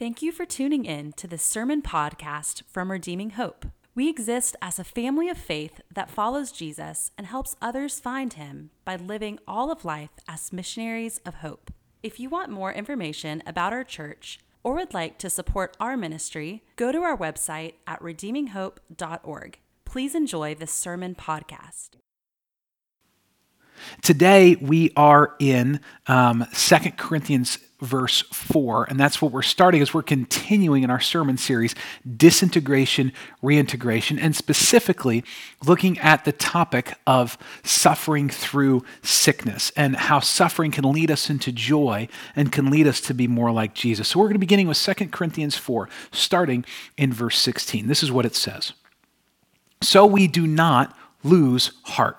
Thank you for tuning in to this sermon podcast from Redeeming Hope. We exist as a family of faith that follows Jesus and helps others find him by living all of life as missionaries of hope. If you want more information about our church or would like to support our ministry, go to our website at redeeminghope.org. Please enjoy this sermon podcast. Today we are in um, 2 Corinthians verse 4, and that's what we're starting as we're continuing in our sermon series, Disintegration, Reintegration, and specifically looking at the topic of suffering through sickness and how suffering can lead us into joy and can lead us to be more like Jesus. So we're going to be beginning with 2 Corinthians 4, starting in verse 16. This is what it says. So we do not lose heart.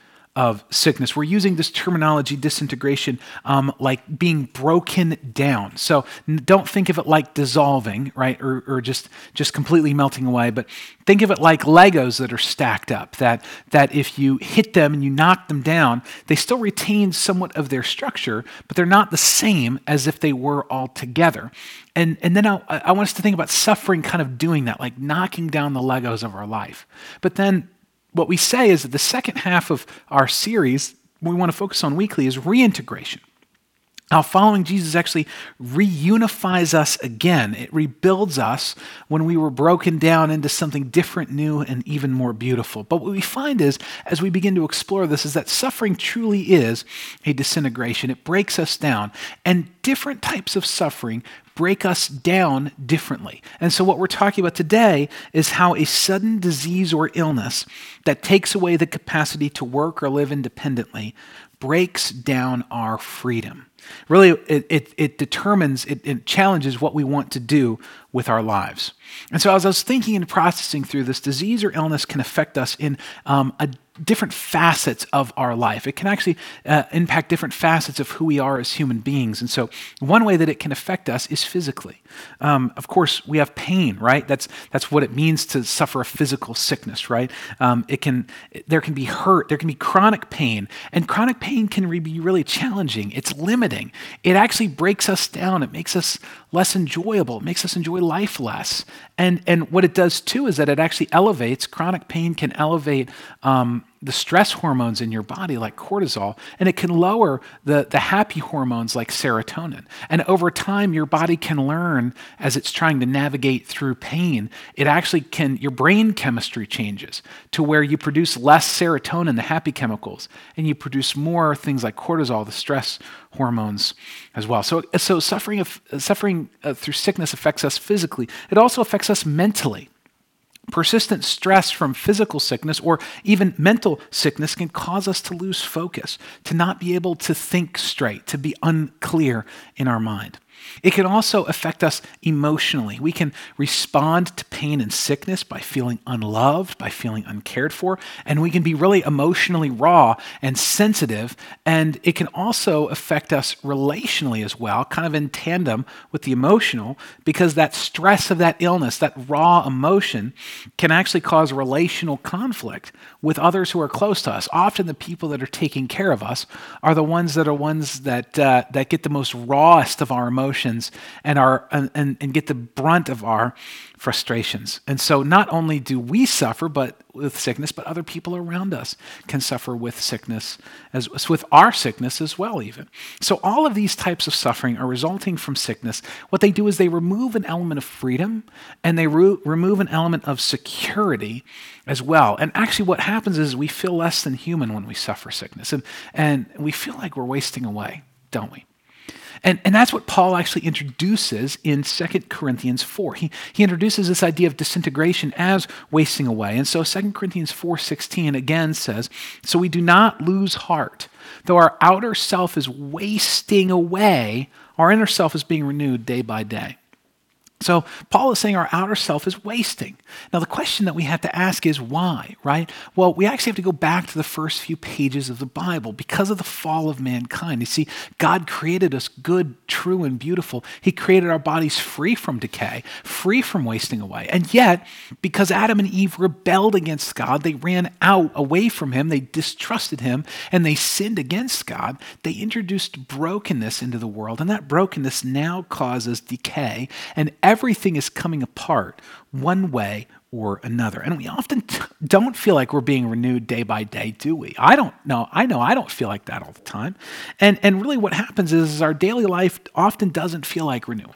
of sickness. We're using this terminology, disintegration, um, like being broken down. So don't think of it like dissolving, right, or, or just, just completely melting away, but think of it like Legos that are stacked up, that, that if you hit them and you knock them down, they still retain somewhat of their structure, but they're not the same as if they were all together. And, and then I, I want us to think about suffering kind of doing that, like knocking down the Legos of our life. But then what we say is that the second half of our series, we want to focus on weekly, is reintegration. Now, following Jesus actually reunifies us again. It rebuilds us when we were broken down into something different, new, and even more beautiful. But what we find is, as we begin to explore this, is that suffering truly is a disintegration. It breaks us down. And different types of suffering break us down differently. And so, what we're talking about today is how a sudden disease or illness that takes away the capacity to work or live independently breaks down our freedom. Really, it, it, it determines, it, it, challenges what we want to do with our lives. And so, as I was thinking and processing through this, disease or illness can affect us in um, a different facets of our life. It can actually uh, impact different facets of who we are as human beings. And so, one way that it can affect us is physically. Um, of course, we have pain, right? That's that's what it means to suffer a physical sickness, right? Um, it can there can be hurt, there can be chronic pain, and chronic pain can be really challenging. It's limiting. It actually breaks us down. It makes us less enjoyable. It makes us enjoy life less. And and what it does too is that it actually elevates. Chronic pain can elevate. Um, the stress hormones in your body, like cortisol, and it can lower the, the happy hormones like serotonin. And over time, your body can learn as it's trying to navigate through pain, it actually can, your brain chemistry changes to where you produce less serotonin, the happy chemicals, and you produce more things like cortisol, the stress hormones as well. So, so suffering, suffering uh, through sickness affects us physically, it also affects us mentally. Persistent stress from physical sickness or even mental sickness can cause us to lose focus, to not be able to think straight, to be unclear in our mind. It can also affect us emotionally. We can respond to pain and sickness by feeling unloved, by feeling uncared for, and we can be really emotionally raw and sensitive. And it can also affect us relationally as well, kind of in tandem with the emotional, because that stress of that illness, that raw emotion, can actually cause relational conflict with others who are close to us. Often the people that are taking care of us are the ones that are ones that, uh, that get the most rawest of our emotions and, our, and, and get the brunt of our frustrations. And so not only do we suffer but with sickness, but other people around us can suffer with sickness as with our sickness as well even. So all of these types of suffering are resulting from sickness. What they do is they remove an element of freedom and they re- remove an element of security as well. And actually what happens is we feel less than human when we suffer sickness and and we feel like we're wasting away, don't we? And, and that's what Paul actually introduces in 2 Corinthians 4. He, he introduces this idea of disintegration as wasting away. And so 2 Corinthians 4.16 again says, So we do not lose heart. Though our outer self is wasting away, our inner self is being renewed day by day. So Paul is saying our outer self is wasting. Now the question that we have to ask is why, right? Well, we actually have to go back to the first few pages of the Bible because of the fall of mankind. You see, God created us good, true, and beautiful. He created our bodies free from decay, free from wasting away. And yet, because Adam and Eve rebelled against God, they ran out away from him, they distrusted him, and they sinned against God. They introduced brokenness into the world, and that brokenness now causes decay and everything is coming apart one way or another. And we often t- don't feel like we're being renewed day by day, do we? I don't know. I know I don't feel like that all the time. And, and really, what happens is, is our daily life often doesn't feel like renewal.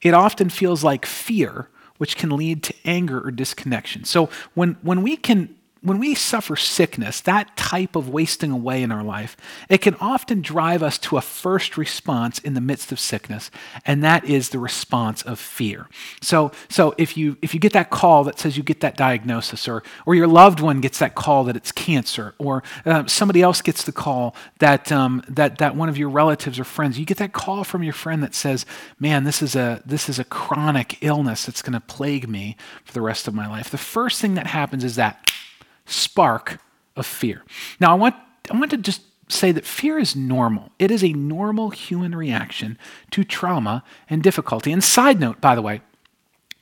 It often feels like fear, which can lead to anger or disconnection. So when, when we can when we suffer sickness, that type of wasting away in our life, it can often drive us to a first response in the midst of sickness, and that is the response of fear. So, so if you if you get that call that says you get that diagnosis, or or your loved one gets that call that it's cancer, or uh, somebody else gets the call that um, that that one of your relatives or friends, you get that call from your friend that says, "Man, this is a this is a chronic illness that's going to plague me for the rest of my life." The first thing that happens is that spark of fear. Now, I want, I want to just say that fear is normal. It is a normal human reaction to trauma and difficulty. And side note, by the way,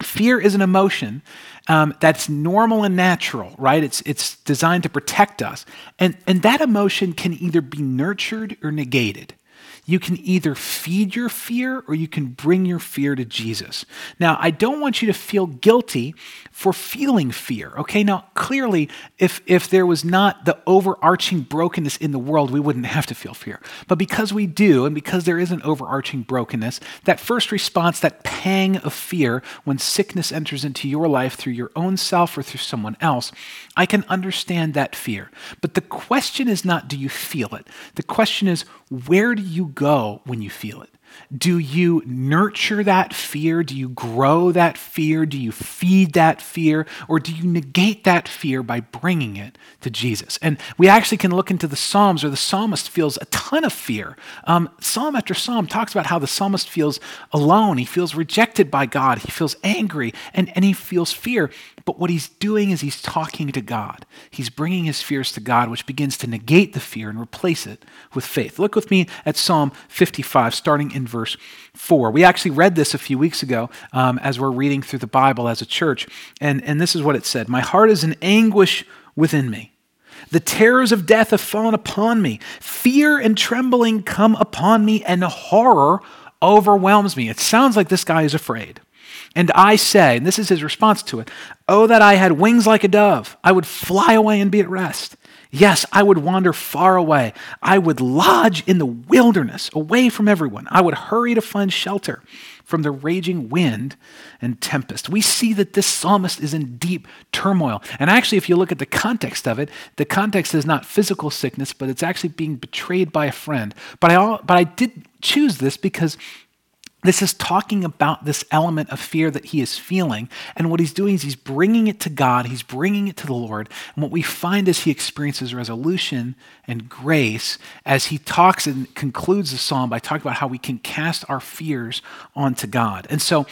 fear is an emotion um, that's normal and natural, right? It's, it's designed to protect us. And, and that emotion can either be nurtured or negated. You can either feed your fear or you can bring your fear to Jesus. Now, I don't want you to feel guilty for feeling fear. Okay, now clearly, if if there was not the overarching brokenness in the world, we wouldn't have to feel fear. But because we do, and because there is an overarching brokenness, that first response, that pang of fear when sickness enters into your life through your own self or through someone else, I can understand that fear. But the question is not do you feel it? The question is where do you go when you feel it? Do you nurture that fear? Do you grow that fear? Do you feed that fear? Or do you negate that fear by bringing it to Jesus? And we actually can look into the Psalms where the psalmist feels a ton of fear. Um, psalm after psalm talks about how the psalmist feels alone. He feels rejected by God. He feels angry and, and he feels fear. But what he's doing is he's talking to God. He's bringing his fears to God, which begins to negate the fear and replace it with faith. Look with me at Psalm 55, starting in verse 4. We actually read this a few weeks ago um, as we're reading through the Bible as a church. And, and this is what it said My heart is in anguish within me. The terrors of death have fallen upon me. Fear and trembling come upon me, and horror overwhelms me. It sounds like this guy is afraid. And I say, and this is his response to it, Oh, that I had wings like a dove. I would fly away and be at rest. Yes, I would wander far away. I would lodge in the wilderness, away from everyone. I would hurry to find shelter from the raging wind and tempest. We see that this psalmist is in deep turmoil. And actually, if you look at the context of it, the context is not physical sickness, but it's actually being betrayed by a friend. But I, all, but I did choose this because this is talking about this element of fear that he is feeling. And what he's doing is he's bringing it to God, he's bringing it to the Lord. And what we find is he experiences resolution and grace as he talks and concludes the psalm by talking about how we can cast our fears onto God. And so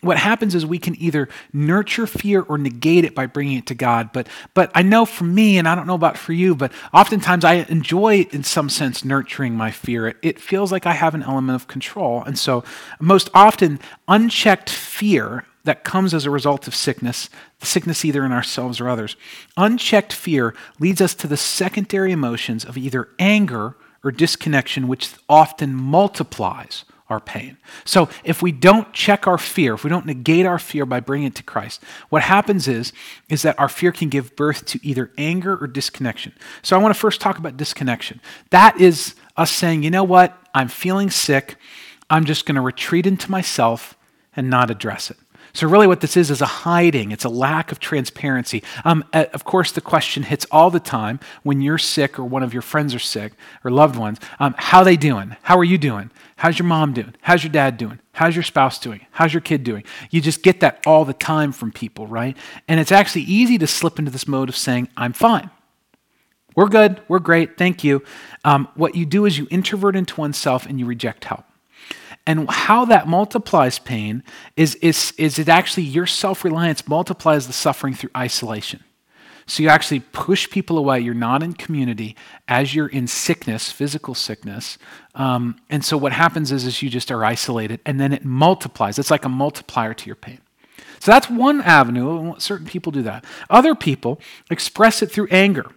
what happens is we can either nurture fear or negate it by bringing it to God. But, but I know for me, and I don't know about for you, but oftentimes I enjoy, in some sense, nurturing my fear. It, it feels like I have an element of control. And so, most often, unchecked fear that comes as a result of sickness, the sickness either in ourselves or others, unchecked fear leads us to the secondary emotions of either anger or disconnection, which often multiplies our pain. So if we don't check our fear, if we don't negate our fear by bringing it to Christ, what happens is is that our fear can give birth to either anger or disconnection. So I want to first talk about disconnection. That is us saying, "You know what? I'm feeling sick. I'm just going to retreat into myself and not address it." So, really, what this is is a hiding. It's a lack of transparency. Um, of course, the question hits all the time when you're sick or one of your friends are sick or loved ones. Um, how they doing? How are you doing? How's your mom doing? How's your dad doing? How's your spouse doing? How's your kid doing? You just get that all the time from people, right? And it's actually easy to slip into this mode of saying, I'm fine. We're good. We're great. Thank you. Um, what you do is you introvert into oneself and you reject help. And how that multiplies pain is, is, is it actually your self reliance multiplies the suffering through isolation. So you actually push people away. You're not in community as you're in sickness, physical sickness. Um, and so what happens is, is you just are isolated and then it multiplies. It's like a multiplier to your pain. So that's one avenue. Certain people do that. Other people express it through anger.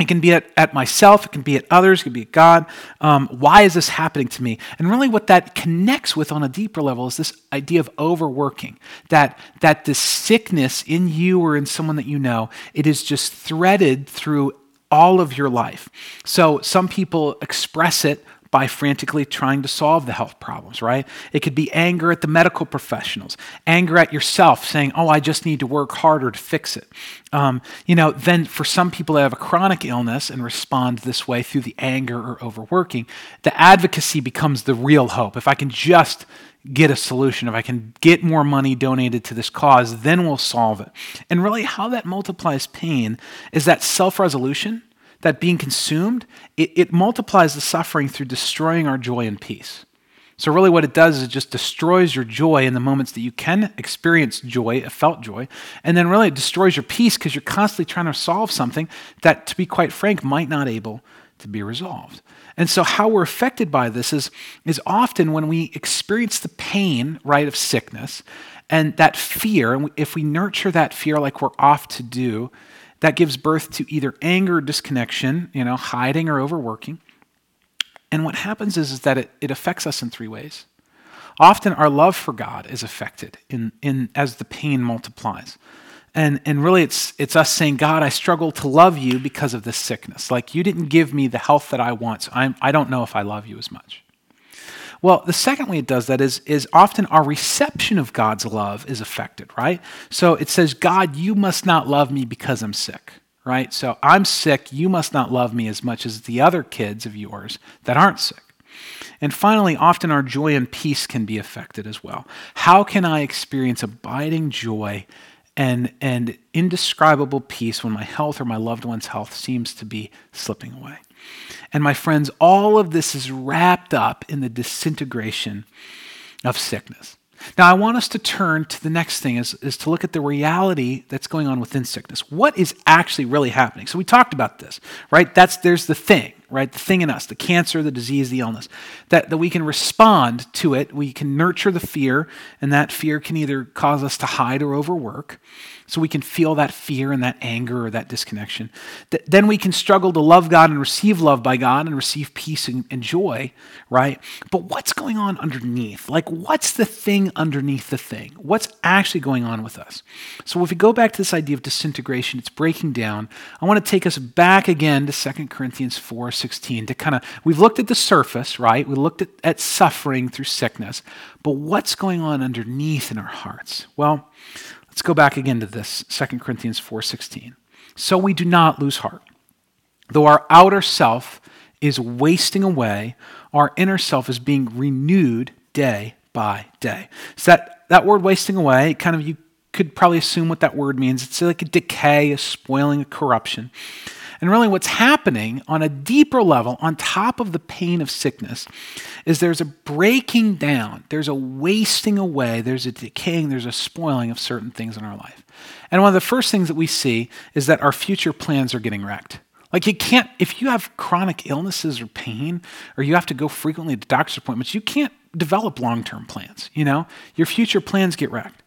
It can be at, at myself, it can be at others, it can be at God. Um, why is this happening to me? And really, what that connects with on a deeper level is this idea of overworking. That, that the sickness in you or in someone that you know, it is just threaded through all of your life. So some people express it by frantically trying to solve the health problems, right? It could be anger at the medical professionals, anger at yourself, saying, oh, I just need to work harder to fix it. Um, you know, then for some people that have a chronic illness and respond this way through the anger or overworking, the advocacy becomes the real hope. If I can just get a solution, if I can get more money donated to this cause, then we'll solve it. And really, how that multiplies pain is that self resolution that being consumed, it, it multiplies the suffering through destroying our joy and peace. So, really, what it does is it just destroys your joy in the moments that you can experience joy, a felt joy. And then, really, it destroys your peace because you're constantly trying to solve something that, to be quite frank, might not able to be resolved. And so, how we're affected by this is, is often when we experience the pain, right, of sickness and that fear, and if we nurture that fear like we're off to do, that gives birth to either anger disconnection, you know, hiding or overworking. And what happens is, is that it, it affects us in three ways. Often our love for God is affected in, in, as the pain multiplies. And, and really, it's, it's us saying, God, I struggle to love you because of this sickness. Like, you didn't give me the health that I want, so I'm, I don't know if I love you as much. Well, the second way it does that is, is often our reception of God's love is affected, right? So it says, God, you must not love me because I'm sick, right? So I'm sick, you must not love me as much as the other kids of yours that aren't sick. And finally, often our joy and peace can be affected as well. How can I experience abiding joy and, and indescribable peace when my health or my loved one's health seems to be slipping away? And my friends, all of this is wrapped up in the disintegration of sickness. Now, I want us to turn to the next thing is, is to look at the reality that's going on within sickness. What is actually really happening? So we talked about this, right? That's there's the thing, right? The thing in us, the cancer, the disease, the illness. That, that we can respond to it. We can nurture the fear, and that fear can either cause us to hide or overwork. So we can feel that fear and that anger or that disconnection. Th- then we can struggle to love God and receive love by God and receive peace and, and joy, right? But what's going on underneath? Like, what's the thing underneath the thing? What's actually going on with us? So if we go back to this idea of disintegration, it's breaking down. I want to take us back again to 2 Corinthians 4 16 to kind of, we've looked at the surface, right? We looked at, at suffering through sickness, but what's going on underneath in our hearts? Well, Let's go back again to this, 2 Corinthians 4:16. So we do not lose heart. Though our outer self is wasting away, our inner self is being renewed day by day. So that, that word wasting away, kind of you could probably assume what that word means. It's like a decay, a spoiling, a corruption. And really, what's happening on a deeper level, on top of the pain of sickness, is there's a breaking down, there's a wasting away, there's a decaying, there's a spoiling of certain things in our life. And one of the first things that we see is that our future plans are getting wrecked. Like you can't, if you have chronic illnesses or pain, or you have to go frequently to doctor's appointments, you can't develop long term plans. You know, your future plans get wrecked.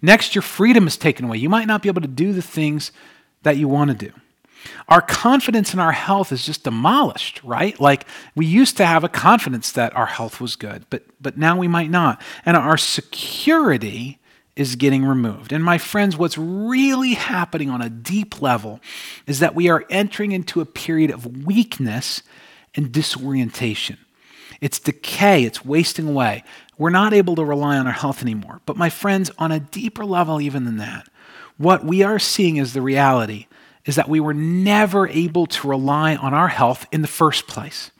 Next, your freedom is taken away. You might not be able to do the things that you want to do. Our confidence in our health is just demolished, right? Like we used to have a confidence that our health was good, but but now we might not. And our security is getting removed. And my friends, what's really happening on a deep level is that we are entering into a period of weakness and disorientation. It's decay, it's wasting away. We're not able to rely on our health anymore. But my friends, on a deeper level even than that, what we are seeing is the reality is that we were never able to rely on our health in the first place.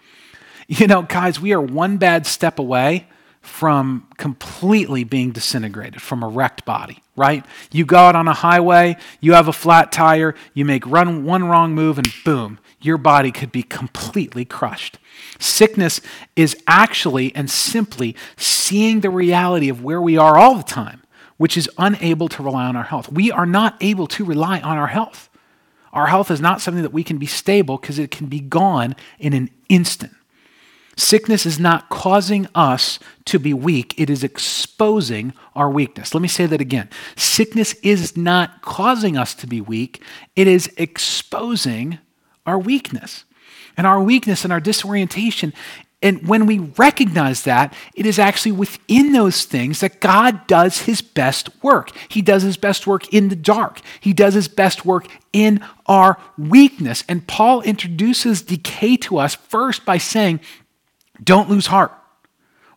You know, guys, we are one bad step away from completely being disintegrated from a wrecked body, right? You go out on a highway, you have a flat tire, you make run one wrong move, and boom, your body could be completely crushed. Sickness is actually and simply seeing the reality of where we are all the time, which is unable to rely on our health. We are not able to rely on our health. Our health is not something that we can be stable because it can be gone in an instant. Sickness is not causing us to be weak, it is exposing our weakness. Let me say that again. Sickness is not causing us to be weak, it is exposing our weakness. And our weakness and our disorientation and when we recognize that, it is actually within those things that God does his best work. He does his best work in the dark, he does his best work in our weakness. And Paul introduces decay to us first by saying, don't lose heart.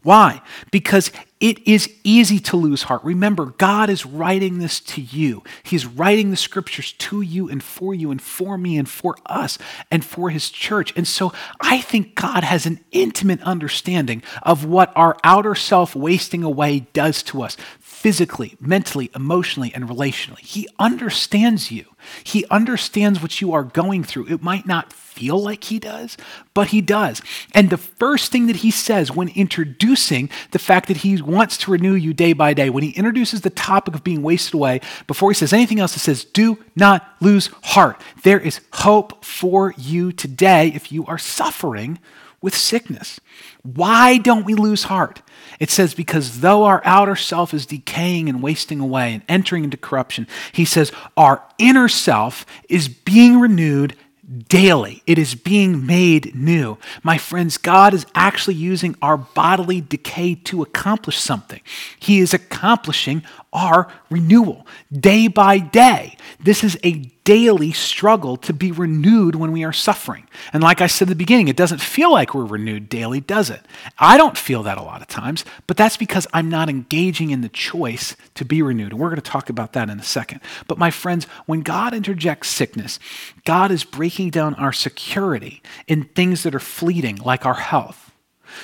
Why? Because it is easy to lose heart. Remember, God is writing this to you. He's writing the scriptures to you and for you and for me and for us and for His church. And so I think God has an intimate understanding of what our outer self wasting away does to us physically, mentally, emotionally, and relationally. He understands you. He understands what you are going through. It might not feel like he does, but he does. And the first thing that he says when introducing the fact that he wants to renew you day by day, when he introduces the topic of being wasted away, before he says anything else, he says, Do not lose heart. There is hope for you today if you are suffering with sickness. Why don't we lose heart? It says, because though our outer self is decaying and wasting away and entering into corruption, he says, our inner self is being renewed daily. It is being made new. My friends, God is actually using our bodily decay to accomplish something. He is accomplishing our renewal day by day. This is a daily struggle to be renewed when we are suffering. And like I said at the beginning, it doesn't feel like we're renewed daily, does it? I don't feel that a lot of times, but that's because I'm not engaging in the choice to be renewed. And we're going to talk about that in a second. But my friends, when God interjects sickness, God is breaking down our security in things that are fleeting, like our health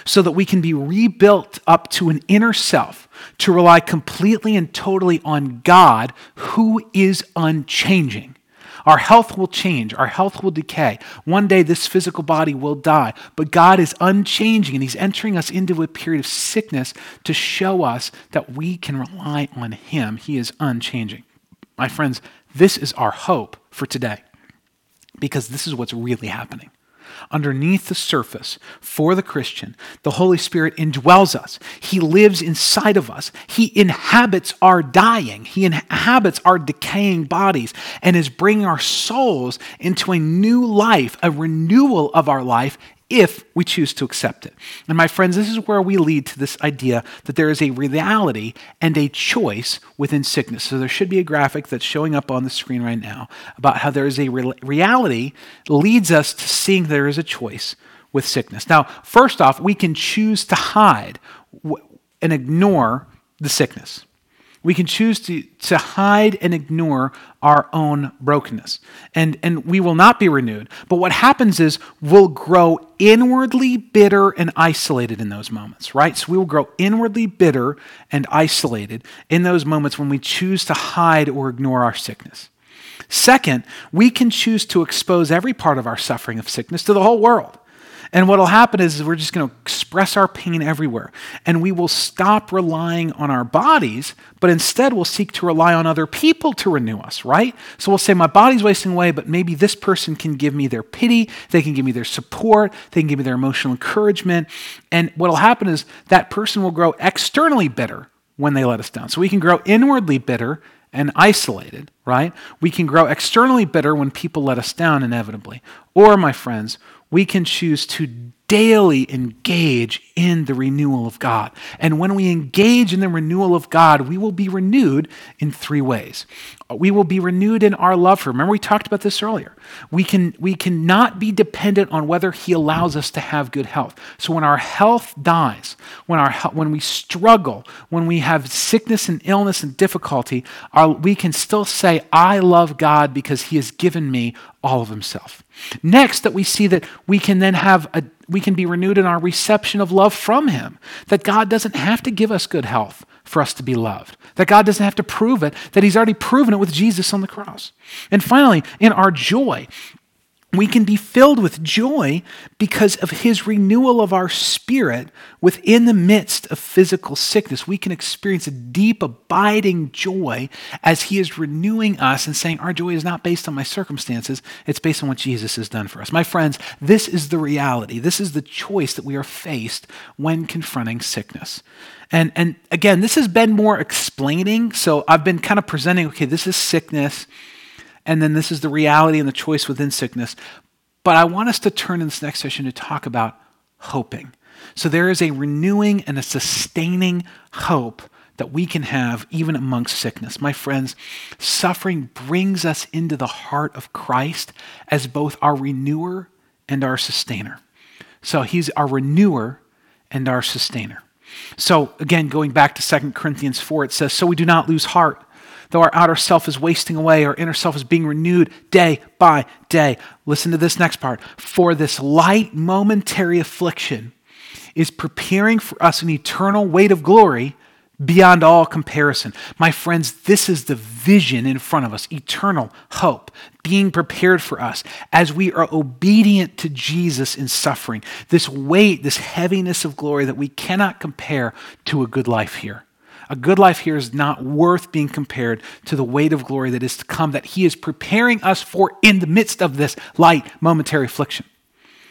so that we can be rebuilt up to an inner self to rely completely and totally on God who is unchanging. Our health will change. Our health will decay. One day, this physical body will die. But God is unchanging, and He's entering us into a period of sickness to show us that we can rely on Him. He is unchanging. My friends, this is our hope for today because this is what's really happening underneath the surface for the Christian, the Holy Spirit indwells us. He lives inside of us. He inhabits our dying, He inhabits our decaying bodies and is bringing our souls into a new life, a renewal of our life if we choose to accept it. And my friends, this is where we lead to this idea that there is a reality and a choice within sickness. So there should be a graphic that's showing up on the screen right now about how there is a re- reality leads us to seeing there is a choice with sickness. Now, first off, we can choose to hide and ignore the sickness. We can choose to, to hide and ignore our own brokenness. And, and we will not be renewed. But what happens is we'll grow inwardly bitter and isolated in those moments, right? So we will grow inwardly bitter and isolated in those moments when we choose to hide or ignore our sickness. Second, we can choose to expose every part of our suffering of sickness to the whole world. And what will happen is, is we're just going to express our pain everywhere. And we will stop relying on our bodies, but instead we'll seek to rely on other people to renew us, right? So we'll say, My body's wasting away, but maybe this person can give me their pity, they can give me their support, they can give me their emotional encouragement. And what will happen is that person will grow externally bitter when they let us down. So we can grow inwardly bitter and isolated, right? We can grow externally bitter when people let us down, inevitably. Or, my friends, we can choose to daily engage in the renewal of God. And when we engage in the renewal of God, we will be renewed in three ways. We will be renewed in our love for. Remember, we talked about this earlier. We can we cannot be dependent on whether He allows us to have good health. So when our health dies, when our when we struggle, when we have sickness and illness and difficulty, our, we can still say, "I love God because He has given me all of Himself." Next, that we see that we can then have a we can be renewed in our reception of love from Him. That God doesn't have to give us good health for us to be loved. That God doesn't have to prove it, that He's already proven it with Jesus on the cross. And finally, in our joy, we can be filled with joy because of his renewal of our spirit within the midst of physical sickness. We can experience a deep, abiding joy as he is renewing us and saying, Our joy is not based on my circumstances, it's based on what Jesus has done for us. My friends, this is the reality. This is the choice that we are faced when confronting sickness. And, and again, this has been more explaining. So I've been kind of presenting okay, this is sickness and then this is the reality and the choice within sickness. But I want us to turn in this next session to talk about hoping. So there is a renewing and a sustaining hope that we can have even amongst sickness. My friends, suffering brings us into the heart of Christ as both our renewer and our sustainer. So he's our renewer and our sustainer. So again, going back to 2 Corinthians 4, it says, So we do not lose heart. Though our outer self is wasting away, our inner self is being renewed day by day. Listen to this next part. For this light momentary affliction is preparing for us an eternal weight of glory beyond all comparison. My friends, this is the vision in front of us eternal hope being prepared for us as we are obedient to Jesus in suffering. This weight, this heaviness of glory that we cannot compare to a good life here. A good life here is not worth being compared to the weight of glory that is to come, that He is preparing us for in the midst of this light, momentary affliction.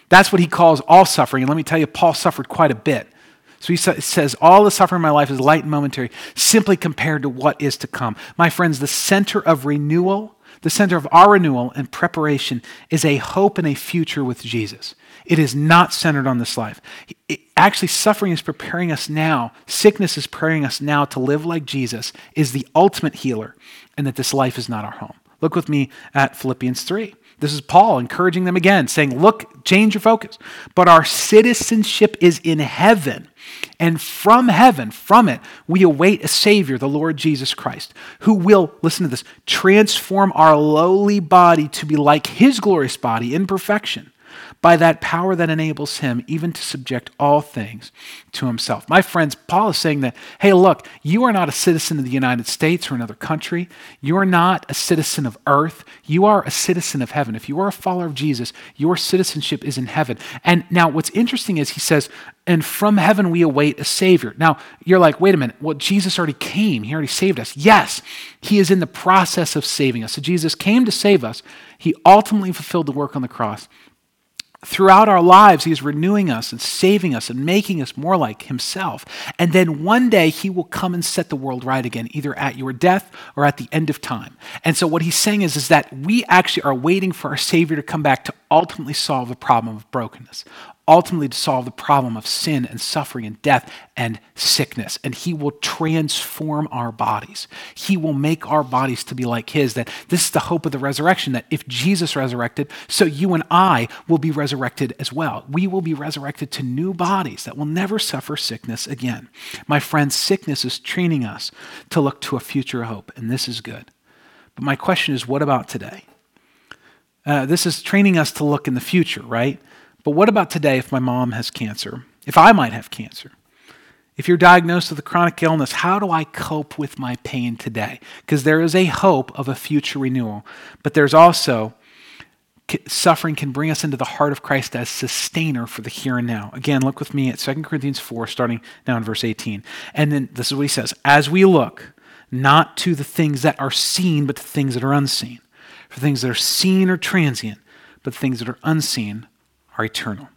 That's what He calls all suffering. And let me tell you, Paul suffered quite a bit. So he says, All the suffering in my life is light and momentary, simply compared to what is to come. My friends, the center of renewal, the center of our renewal and preparation is a hope and a future with Jesus. It is not centered on this life. It, actually, suffering is preparing us now, sickness is preparing us now to live like Jesus, is the ultimate healer, and that this life is not our home. Look with me at Philippians 3. This is Paul encouraging them again, saying, Look, change your focus. But our citizenship is in heaven. And from heaven, from it, we await a Savior, the Lord Jesus Christ, who will, listen to this, transform our lowly body to be like his glorious body in perfection by that power that enables him even to subject all things to himself. My friends, Paul is saying that, hey, look, you are not a citizen of the United States or another country. You are not a citizen of earth. You are a citizen of heaven. If you are a follower of Jesus, your citizenship is in heaven. And now what's interesting is he says, and from heaven we await a Savior. Now, you're like, wait a minute, well, Jesus already came. He already saved us. Yes, He is in the process of saving us. So Jesus came to save us. He ultimately fulfilled the work on the cross throughout our lives, He is renewing us and saving us and making us more like Himself. And then one day, He will come and set the world right again, either at your death or at the end of time. And so, what He's saying is, is that we actually are waiting for our Savior to come back to ultimately solve the problem of brokenness, ultimately to solve the problem of sin and suffering and death and sickness. And he will transform our bodies. He will make our bodies to be like his. That this is the hope of the resurrection, that if Jesus resurrected, so you and I will be resurrected as well. We will be resurrected to new bodies that will never suffer sickness again. My friends, sickness is training us to look to a future hope, and this is good. But my question is, what about today? Uh, this is training us to look in the future, right? But what about today if my mom has cancer? If I might have cancer? If you're diagnosed with a chronic illness, how do I cope with my pain today? Because there is a hope of a future renewal, but there's also suffering can bring us into the heart of Christ as sustainer for the here and now. Again, look with me at 2 Corinthians 4, starting now in verse 18. And then this is what he says As we look, not to the things that are seen, but to things that are unseen. For things that are seen are transient, but things that are unseen are eternal.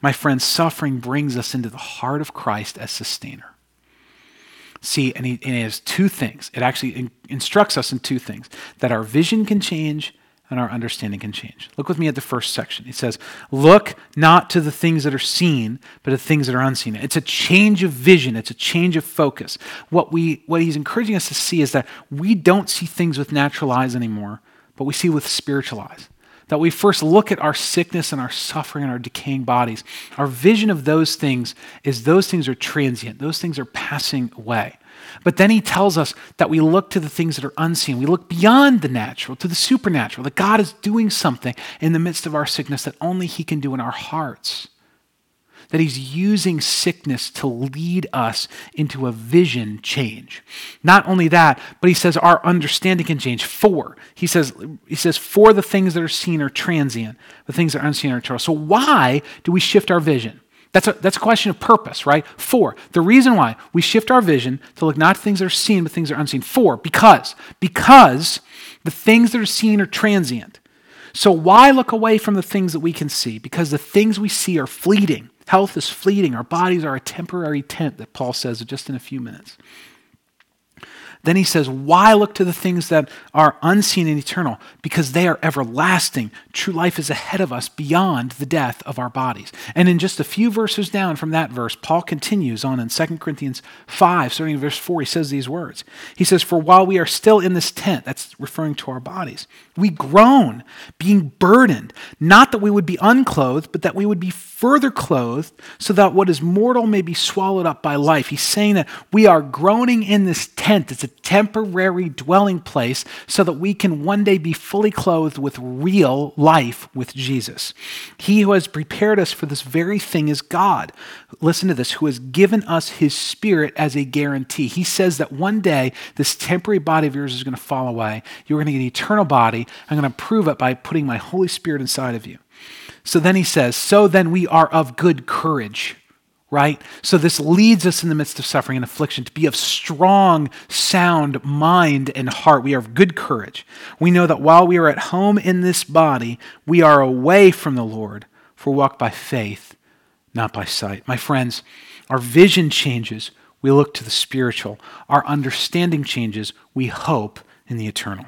My friend, suffering brings us into the heart of Christ as sustainer. See, and, he, and it has two things. It actually in, instructs us in two things that our vision can change and our understanding can change. Look with me at the first section. It says, Look not to the things that are seen, but to things that are unseen. It's a change of vision, it's a change of focus. What, we, what he's encouraging us to see is that we don't see things with natural eyes anymore, but we see with spiritual eyes that we first look at our sickness and our suffering and our decaying bodies. Our vision of those things is those things are transient, those things are passing away. But then he tells us that we look to the things that are unseen. We look beyond the natural to the supernatural, that God is doing something in the midst of our sickness that only he can do in our hearts. That he's using sickness to lead us into a vision change. Not only that, but he says our understanding can change. For he says he says for the things that are seen are transient, the things that are unseen are eternal. So why do we shift our vision? That's a, that's a question of purpose, right? For the reason why we shift our vision to look not to things that are seen, but things that are unseen. For because because the things that are seen are transient. So why look away from the things that we can see? Because the things we see are fleeting. Health is fleeting. Our bodies are a temporary tent, that Paul says just in a few minutes. Then he says, Why look to the things that are unseen and eternal? Because they are everlasting. True life is ahead of us beyond the death of our bodies. And in just a few verses down from that verse, Paul continues on in 2 Corinthians 5, starting in verse 4, he says these words. He says, For while we are still in this tent, that's referring to our bodies, we groan, being burdened, not that we would be unclothed, but that we would be further clothed, so that what is mortal may be swallowed up by life. He's saying that we are groaning in this tent. It's a temporary dwelling place so that we can one day be fully clothed with real life with Jesus. He who has prepared us for this very thing is God. Listen to this, who has given us his spirit as a guarantee. He says that one day this temporary body of yours is going to fall away. You're going to get an eternal body. I'm going to prove it by putting my Holy Spirit inside of you. So then he says, So then we are of good courage, right? So this leads us in the midst of suffering and affliction to be of strong, sound mind and heart. We are of good courage. We know that while we are at home in this body, we are away from the Lord, for walk by faith, not by sight. My friends, our vision changes. We look to the spiritual. Our understanding changes. We hope in the eternal.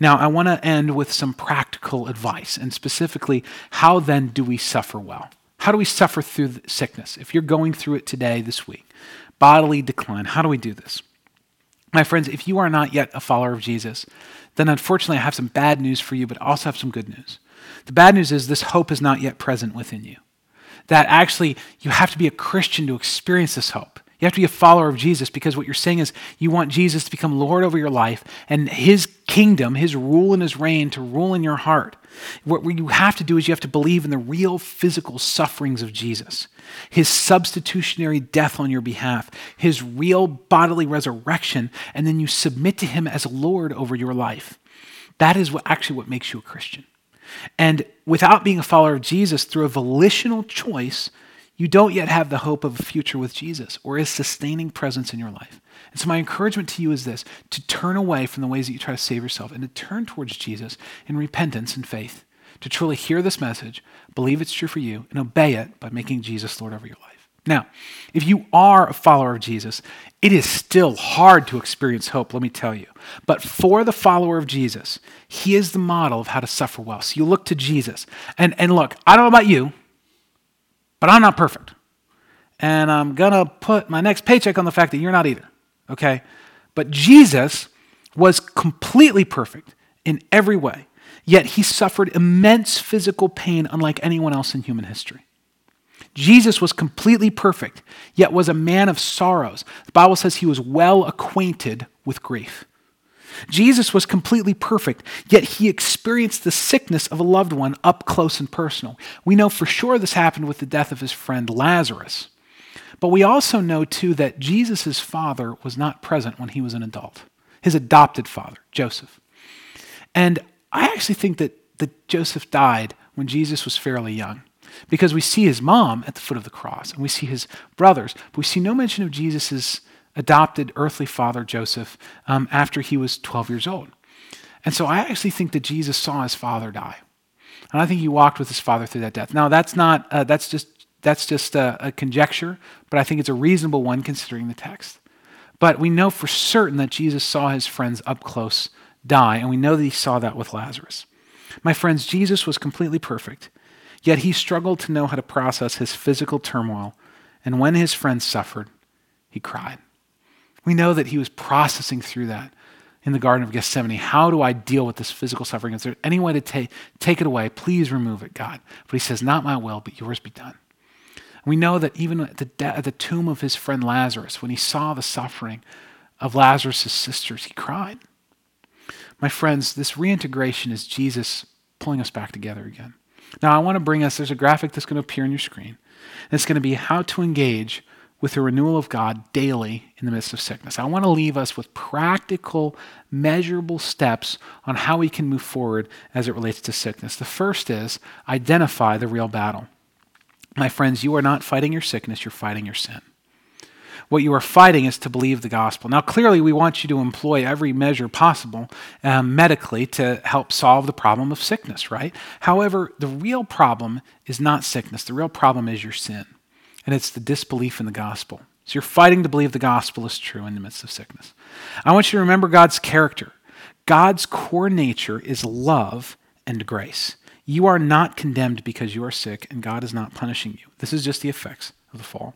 Now, I want to end with some practical advice, and specifically, how then do we suffer well? How do we suffer through sickness? If you're going through it today, this week, bodily decline, how do we do this? My friends, if you are not yet a follower of Jesus, then unfortunately I have some bad news for you, but also have some good news. The bad news is this hope is not yet present within you. That actually you have to be a Christian to experience this hope. You have to be a follower of Jesus because what you're saying is you want Jesus to become Lord over your life and his kingdom, his rule and his reign to rule in your heart. What you have to do is you have to believe in the real physical sufferings of Jesus, his substitutionary death on your behalf, his real bodily resurrection, and then you submit to him as Lord over your life. That is what, actually what makes you a Christian. And without being a follower of Jesus through a volitional choice, you don't yet have the hope of a future with Jesus or his sustaining presence in your life. And so, my encouragement to you is this to turn away from the ways that you try to save yourself and to turn towards Jesus in repentance and faith, to truly hear this message, believe it's true for you, and obey it by making Jesus Lord over your life. Now, if you are a follower of Jesus, it is still hard to experience hope, let me tell you. But for the follower of Jesus, he is the model of how to suffer well. So you look to Jesus. And, and look, I don't know about you, but I'm not perfect. And I'm going to put my next paycheck on the fact that you're not either. Okay? But Jesus was completely perfect in every way, yet he suffered immense physical pain unlike anyone else in human history. Jesus was completely perfect, yet was a man of sorrows. The Bible says he was well acquainted with grief. Jesus was completely perfect, yet he experienced the sickness of a loved one up close and personal. We know for sure this happened with the death of his friend Lazarus. But we also know, too, that Jesus' father was not present when he was an adult, his adopted father, Joseph. And I actually think that, that Joseph died when Jesus was fairly young because we see his mom at the foot of the cross and we see his brothers, but we see no mention of Jesus' adopted earthly father, Joseph, um, after he was 12 years old. And so I actually think that Jesus saw his father die. And I think he walked with his father through that death. Now, that's not, uh, that's just, that's just a, a conjecture, but I think it's a reasonable one considering the text. But we know for certain that Jesus saw his friends up close die, and we know that he saw that with Lazarus. My friends, Jesus was completely perfect, yet he struggled to know how to process his physical turmoil, and when his friends suffered, he cried. We know that he was processing through that in the Garden of Gethsemane. How do I deal with this physical suffering? Is there any way to take, take it away? Please remove it, God. But he says, Not my will, but yours be done. We know that even at the, de- at the tomb of his friend Lazarus, when he saw the suffering of Lazarus' sisters, he cried. My friends, this reintegration is Jesus pulling us back together again. Now, I want to bring us, there's a graphic that's going to appear on your screen. And it's going to be how to engage with the renewal of God daily in the midst of sickness. I want to leave us with practical, measurable steps on how we can move forward as it relates to sickness. The first is identify the real battle. My friends, you are not fighting your sickness, you're fighting your sin. What you are fighting is to believe the gospel. Now, clearly, we want you to employ every measure possible um, medically to help solve the problem of sickness, right? However, the real problem is not sickness, the real problem is your sin and it's the disbelief in the gospel. So you're fighting to believe the gospel is true in the midst of sickness. I want you to remember God's character. God's core nature is love and grace. You are not condemned because you are sick, and God is not punishing you. This is just the effects of the fall.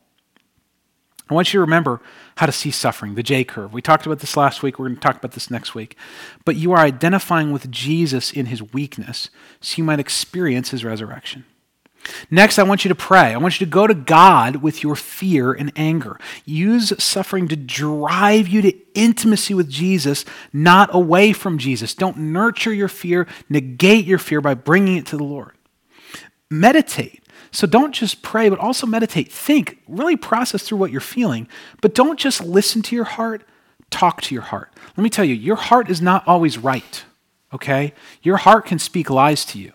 I want you to remember how to see suffering, the J curve. We talked about this last week. We're going to talk about this next week. But you are identifying with Jesus in his weakness so you might experience his resurrection. Next, I want you to pray. I want you to go to God with your fear and anger. Use suffering to drive you to intimacy with Jesus, not away from Jesus. Don't nurture your fear, negate your fear by bringing it to the Lord. Meditate. So don't just pray, but also meditate. Think, really process through what you're feeling, but don't just listen to your heart, talk to your heart. Let me tell you, your heart is not always right, okay? Your heart can speak lies to you.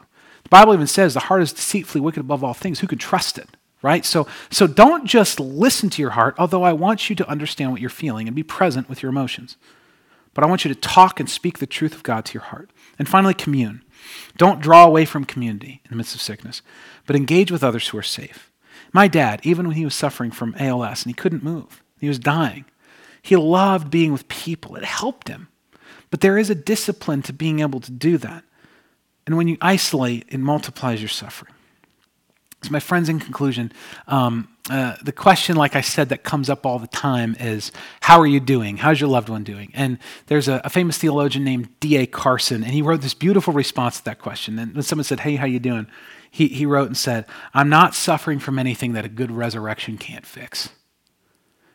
Bible even says the heart is deceitfully wicked above all things. Who can trust it? Right? So, so don't just listen to your heart, although I want you to understand what you're feeling and be present with your emotions. But I want you to talk and speak the truth of God to your heart. And finally, commune. Don't draw away from community in the midst of sickness, but engage with others who are safe. My dad, even when he was suffering from ALS and he couldn't move, he was dying, he loved being with people. It helped him. But there is a discipline to being able to do that. And when you isolate, it multiplies your suffering. So, my friends, in conclusion, um, uh, the question, like I said, that comes up all the time is, How are you doing? How's your loved one doing? And there's a, a famous theologian named D.A. Carson, and he wrote this beautiful response to that question. And when someone said, Hey, how you doing? He, he wrote and said, I'm not suffering from anything that a good resurrection can't fix.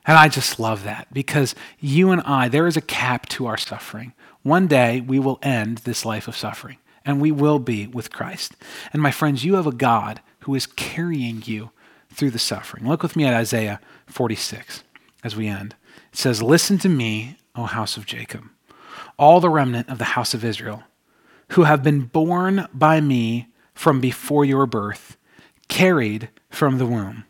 And I just love that because you and I, there is a cap to our suffering. One day we will end this life of suffering and we will be with Christ. And my friends, you have a God who is carrying you through the suffering. Look with me at Isaiah 46 as we end. It says, Listen to me, O house of Jacob, all the remnant of the house of Israel, who have been borne by me from before your birth, carried from the womb.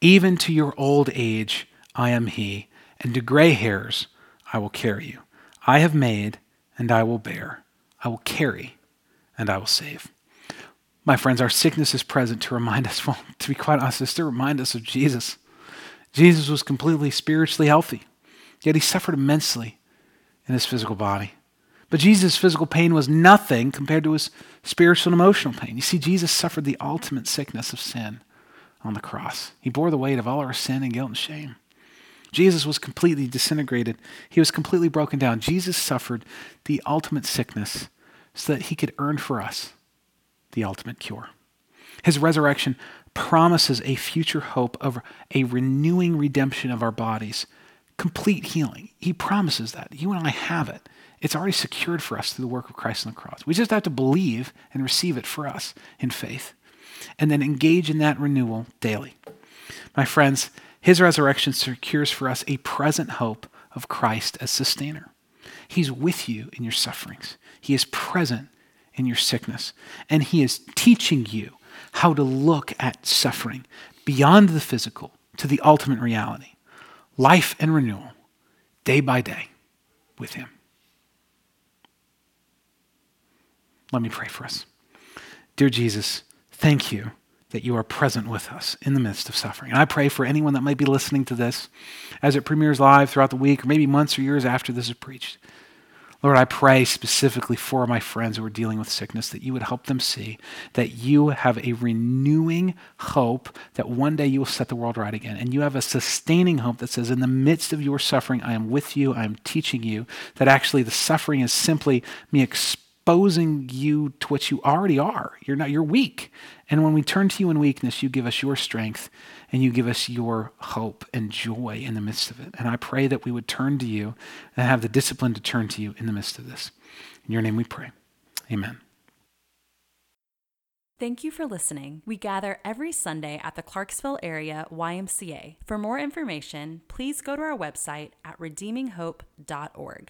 Even to your old age I am he, and to gray hairs I will carry you. I have made, and I will bear. I will carry, and I will save. My friends, our sickness is present to remind us, well, to be quite honest, it's to remind us of Jesus. Jesus was completely spiritually healthy, yet he suffered immensely in his physical body. But Jesus' physical pain was nothing compared to his spiritual and emotional pain. You see, Jesus suffered the ultimate sickness of sin on the cross. He bore the weight of all our sin and guilt and shame. Jesus was completely disintegrated. He was completely broken down. Jesus suffered the ultimate sickness so that he could earn for us the ultimate cure. His resurrection promises a future hope of a renewing redemption of our bodies, complete healing. He promises that. You and I have it. It's already secured for us through the work of Christ on the cross. We just have to believe and receive it for us in faith, and then engage in that renewal daily. My friends, his resurrection secures for us a present hope of Christ as sustainer. He's with you in your sufferings. He is present in your sickness. And He is teaching you how to look at suffering beyond the physical to the ultimate reality life and renewal, day by day, with Him. Let me pray for us. Dear Jesus, thank you that you are present with us in the midst of suffering. And I pray for anyone that might be listening to this as it premieres live throughout the week, or maybe months or years after this is preached, Lord, I pray specifically for my friends who are dealing with sickness that you would help them see that you have a renewing hope that one day you will set the world right again. And you have a sustaining hope that says, in the midst of your suffering, I am with you, I am teaching you, that actually the suffering is simply me exposing you to what you already are. You're not, you're weak. And when we turn to you in weakness, you give us your strength and you give us your hope and joy in the midst of it. And I pray that we would turn to you and have the discipline to turn to you in the midst of this. In your name we pray. Amen. Thank you for listening. We gather every Sunday at the Clarksville area YMCA. For more information, please go to our website at redeeminghope.org.